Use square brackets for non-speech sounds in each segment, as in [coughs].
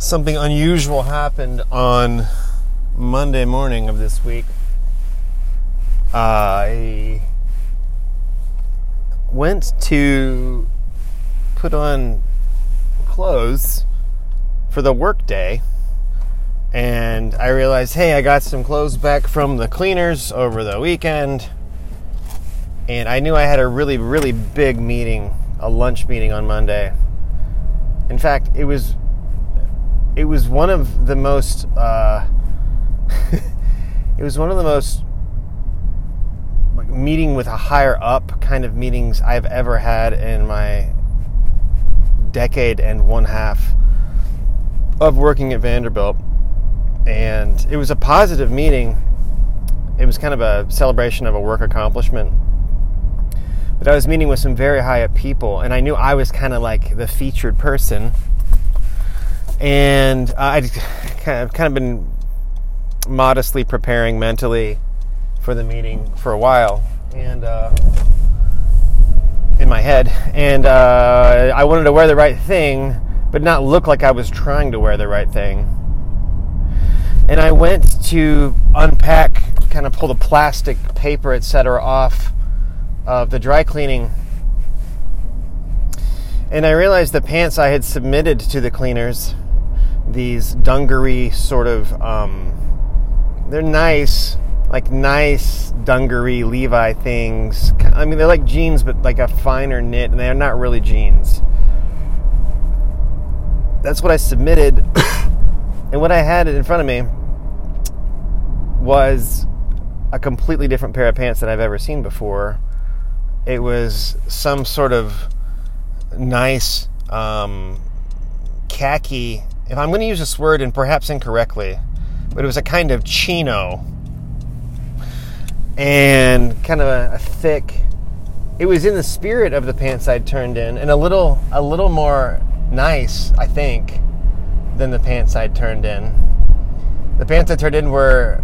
something unusual happened on Monday morning of this week. I went to put on clothes for the workday and I realized, hey, I got some clothes back from the cleaners over the weekend. And I knew I had a really, really big meeting, a lunch meeting on Monday. In fact, it was it was one of the most uh, [laughs] it was one of the most like, meeting with a higher up kind of meetings I've ever had in my decade and one half of working at Vanderbilt. And it was a positive meeting. It was kind of a celebration of a work accomplishment. But I was meeting with some very high up people, and I knew I was kind of like the featured person and I'd kind of, kind of been modestly preparing mentally for the meeting for a while, and uh, in my head, and uh, I wanted to wear the right thing, but not look like I was trying to wear the right thing. And I went to unpack, kind of pull the plastic, paper, etc., off of the dry cleaning and I realized the pants I had submitted to the cleaners these dungaree sort of um, they're nice like nice dungaree levi things. I mean they're like jeans but like a finer knit and they're not really jeans. That's what i submitted. [coughs] And what i had in front of me was a completely different pair of pants that i've ever seen before. It was some sort of nice um, khaki if I'm going to use this word and perhaps incorrectly, but it was a kind of chino and kind of a, a thick. It was in the spirit of the pants I'd turned in, and a little a little more nice, I think, than the pants I'd turned in. The pants I turned in were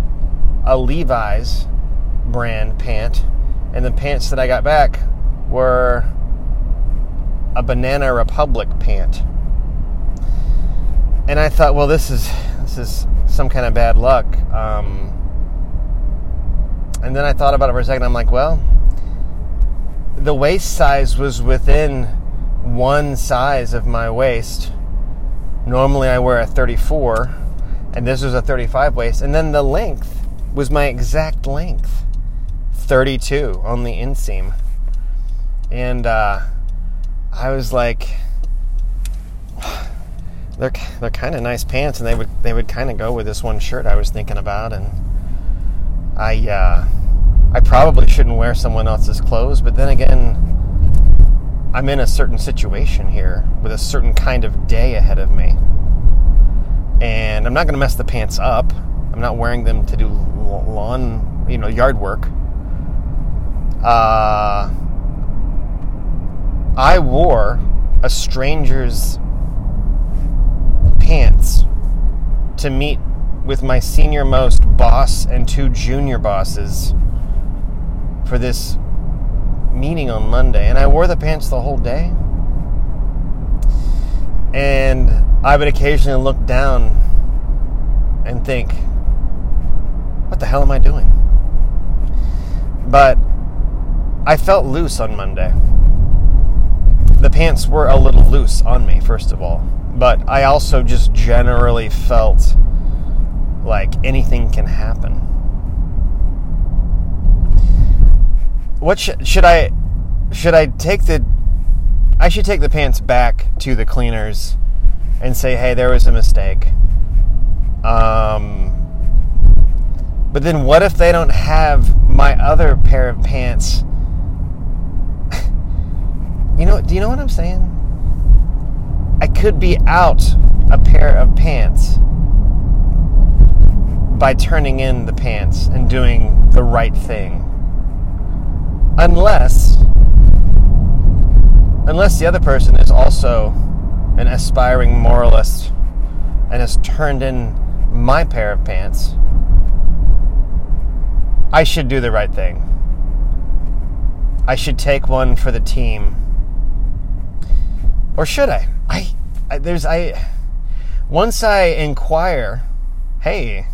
a Levi's brand pant, and the pants that I got back were a Banana Republic pant and I thought, well, this is this is some kind of bad luck. Um, and then I thought about it for a second. I'm like, well, the waist size was within one size of my waist. Normally, I wear a 34, and this was a 35 waist. And then the length was my exact length 32 on the inseam. And uh, I was like, they're they're kind of nice pants, and they would they would kind of go with this one shirt I was thinking about, and I uh, I probably shouldn't wear someone else's clothes, but then again, I'm in a certain situation here with a certain kind of day ahead of me, and I'm not going to mess the pants up. I'm not wearing them to do lawn, you know, yard work. Uh, I wore a stranger's pants to meet with my senior most boss and two junior bosses for this meeting on Monday. And I wore the pants the whole day. And I would occasionally look down and think, what the hell am I doing? But I felt loose on Monday. The pants were a little loose on me, first of all but I also just generally felt like anything can happen. What sh- should I should I take the I should take the pants back to the cleaners and say, "Hey, there was a mistake." Um, but then what if they don't have my other pair of pants? [laughs] you know, do you know what I'm saying? I could be out a pair of pants by turning in the pants and doing the right thing. Unless unless the other person is also an aspiring moralist and has turned in my pair of pants, I should do the right thing. I should take one for the team. Or should I? I, I there's I once I inquire, hey,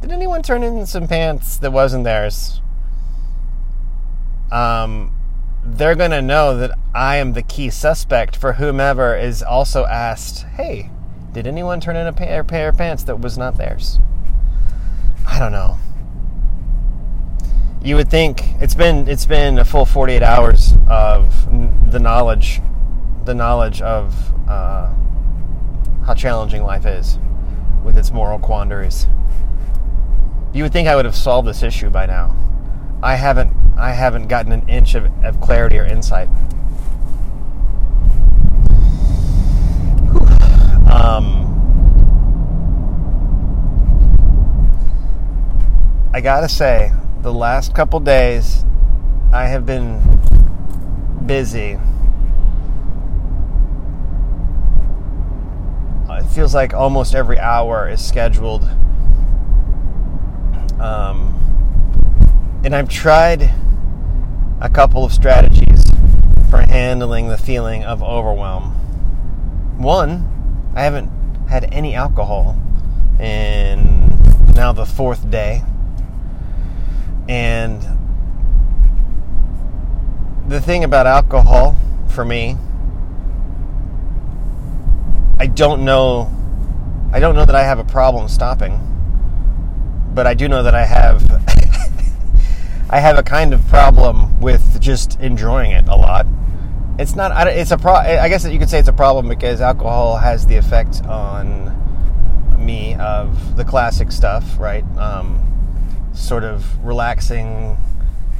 did anyone turn in some pants that wasn't theirs? Um, they're going to know that I am the key suspect for whomever is also asked, hey, did anyone turn in a pair, pair of pants that was not theirs? I don't know. You would think it's been it's been a full 48 hours of the knowledge, the knowledge of uh, how challenging life is with its moral quandaries. You would think I would have solved this issue by now. I haven't I haven't gotten an inch of, of clarity or insight. [sighs] Um, I gotta say, the last couple days, I have been busy. It feels like almost every hour is scheduled. Um, and I've tried a couple of strategies for handling the feeling of overwhelm. One, I haven't had any alcohol in now the fourth day. And the thing about alcohol for me, I don't know I don't know that I have a problem stopping. But I do know that I have [laughs] I have a kind of problem with just enjoying it a lot. It's not. It's a pro. I guess you could say it's a problem because alcohol has the effect on me of the classic stuff, right? Um, sort of relaxing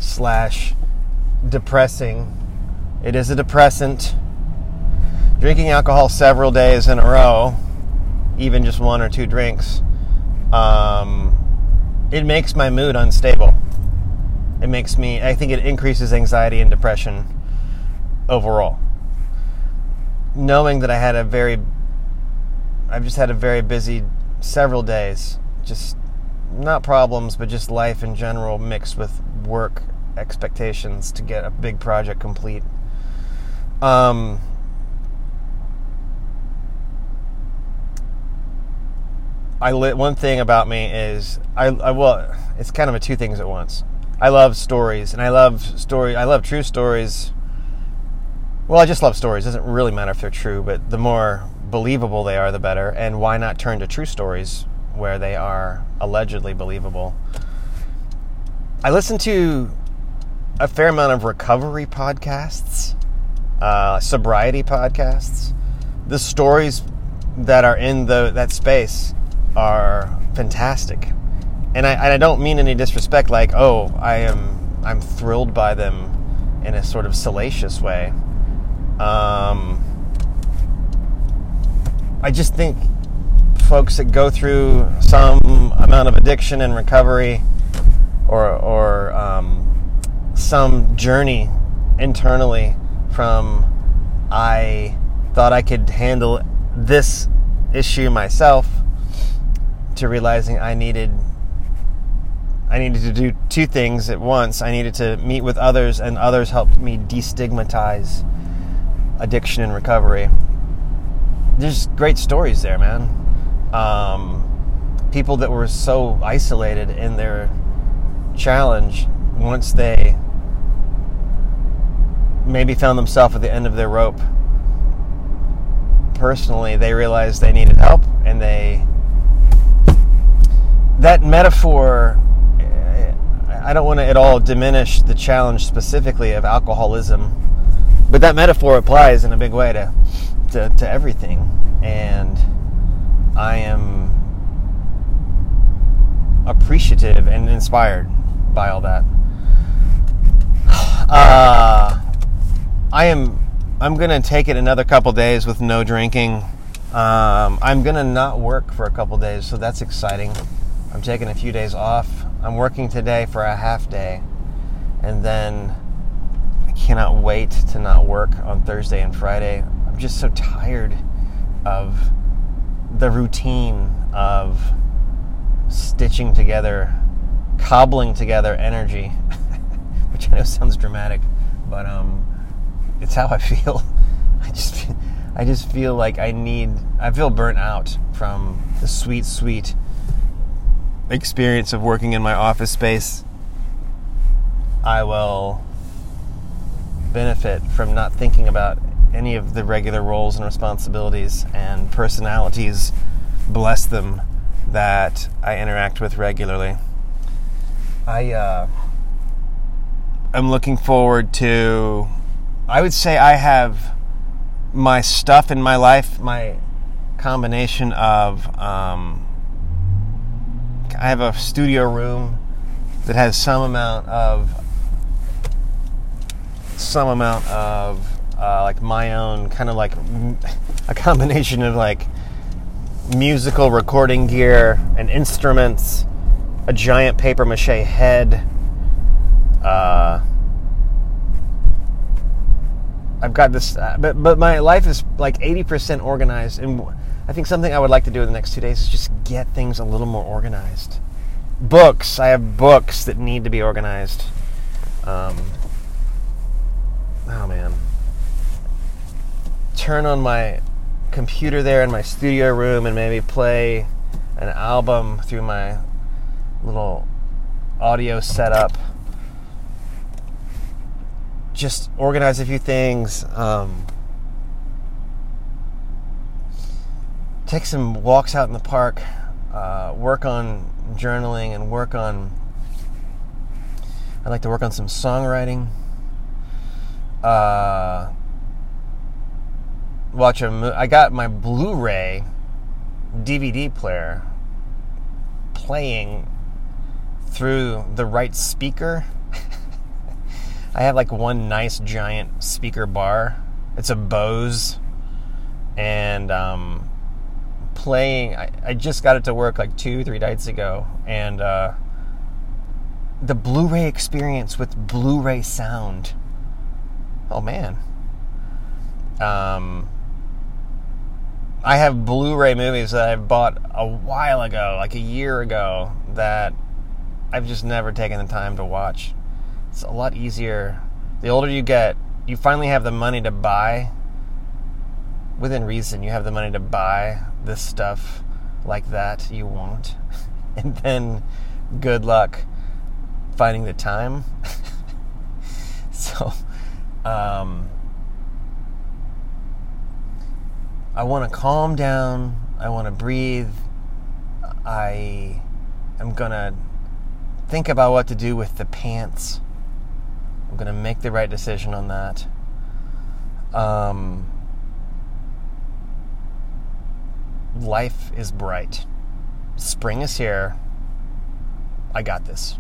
slash depressing. It is a depressant. Drinking alcohol several days in a row, even just one or two drinks, um, it makes my mood unstable it makes me, I think it increases anxiety and depression overall. Knowing that I had a very, I've just had a very busy several days, just not problems, but just life in general mixed with work expectations to get a big project complete. Um, I one thing about me is I, I well, it's kind of a two things at once. I love stories, and I love story. I love true stories. Well, I just love stories. It doesn't really matter if they're true, but the more believable they are, the better. And why not turn to true stories where they are allegedly believable? I listen to a fair amount of recovery podcasts, uh, sobriety podcasts. The stories that are in the that space are fantastic and I, I don't mean any disrespect. Like, oh, I am I'm thrilled by them in a sort of salacious way. Um, I just think folks that go through some amount of addiction and recovery, or or um, some journey internally from I thought I could handle this issue myself to realizing I needed I needed to do two things at once. I needed to meet with others, and others helped me destigmatize addiction and recovery. There's great stories there, man. Um, people that were so isolated in their challenge, once they maybe found themselves at the end of their rope, personally, they realized they needed help, and they that metaphor I don't want to at all diminish the challenge specifically of alcoholism, but that metaphor applies in a big way to, to, to everything. And I am appreciative and inspired by all that. [sighs] Uh, I am. I'm gonna take it another couple days with no drinking. Um, I'm gonna not work for a couple days, so that's exciting. I'm taking a few days off. I'm working today for a half day, and then I cannot wait to not work on Thursday and Friday. I'm just so tired of the routine of stitching together, cobbling together energy, [laughs] which I know sounds dramatic, but um, it's how I feel. [laughs] I just I just feel like I need, I feel burnt out from the sweet, sweet experience of working in my office space. I will benefit from not thinking about any of the regular roles and responsibilities and personalities, bless them, that I interact with regularly. I uh, am looking forward to. I would say I have my stuff in my life, my combination of. Um, I have a studio room that has some amount of some amount of uh, like my own kind of like [laughs] a combination of like musical recording gear and instruments, a giant paper mache head. Uh, I've got this, uh, but but my life is like eighty percent organized, and I think something I would like to do in the next two days is just get things a little more organized. Books, I have books that need to be organized. Um, oh man, turn on my computer there in my studio room and maybe play an album through my little audio setup. Just organize a few things. Um, take some walks out in the park. Uh, work on journaling and work on. I'd like to work on some songwriting. Uh, watch a movie. I got my Blu-ray DVD player playing through the right speaker. [laughs] I have like one nice giant speaker bar. It's a Bose, and um, playing. I, I, just got it to work like two, three nights ago, and uh, the Blu-ray experience with Blu-ray sound. Oh man. Um, I have Blu-ray movies that I've bought a while ago, like a year ago, that I've just never taken the time to watch. It's a lot easier. The older you get, you finally have the money to buy within reason. You have the money to buy this stuff like that you want. [laughs] and then good luck finding the time. [laughs] so um I want to calm down. I want to breathe. I am going to think about what to do with the pants. I'm going to make the right decision on that. Um, life is bright. Spring is here. I got this.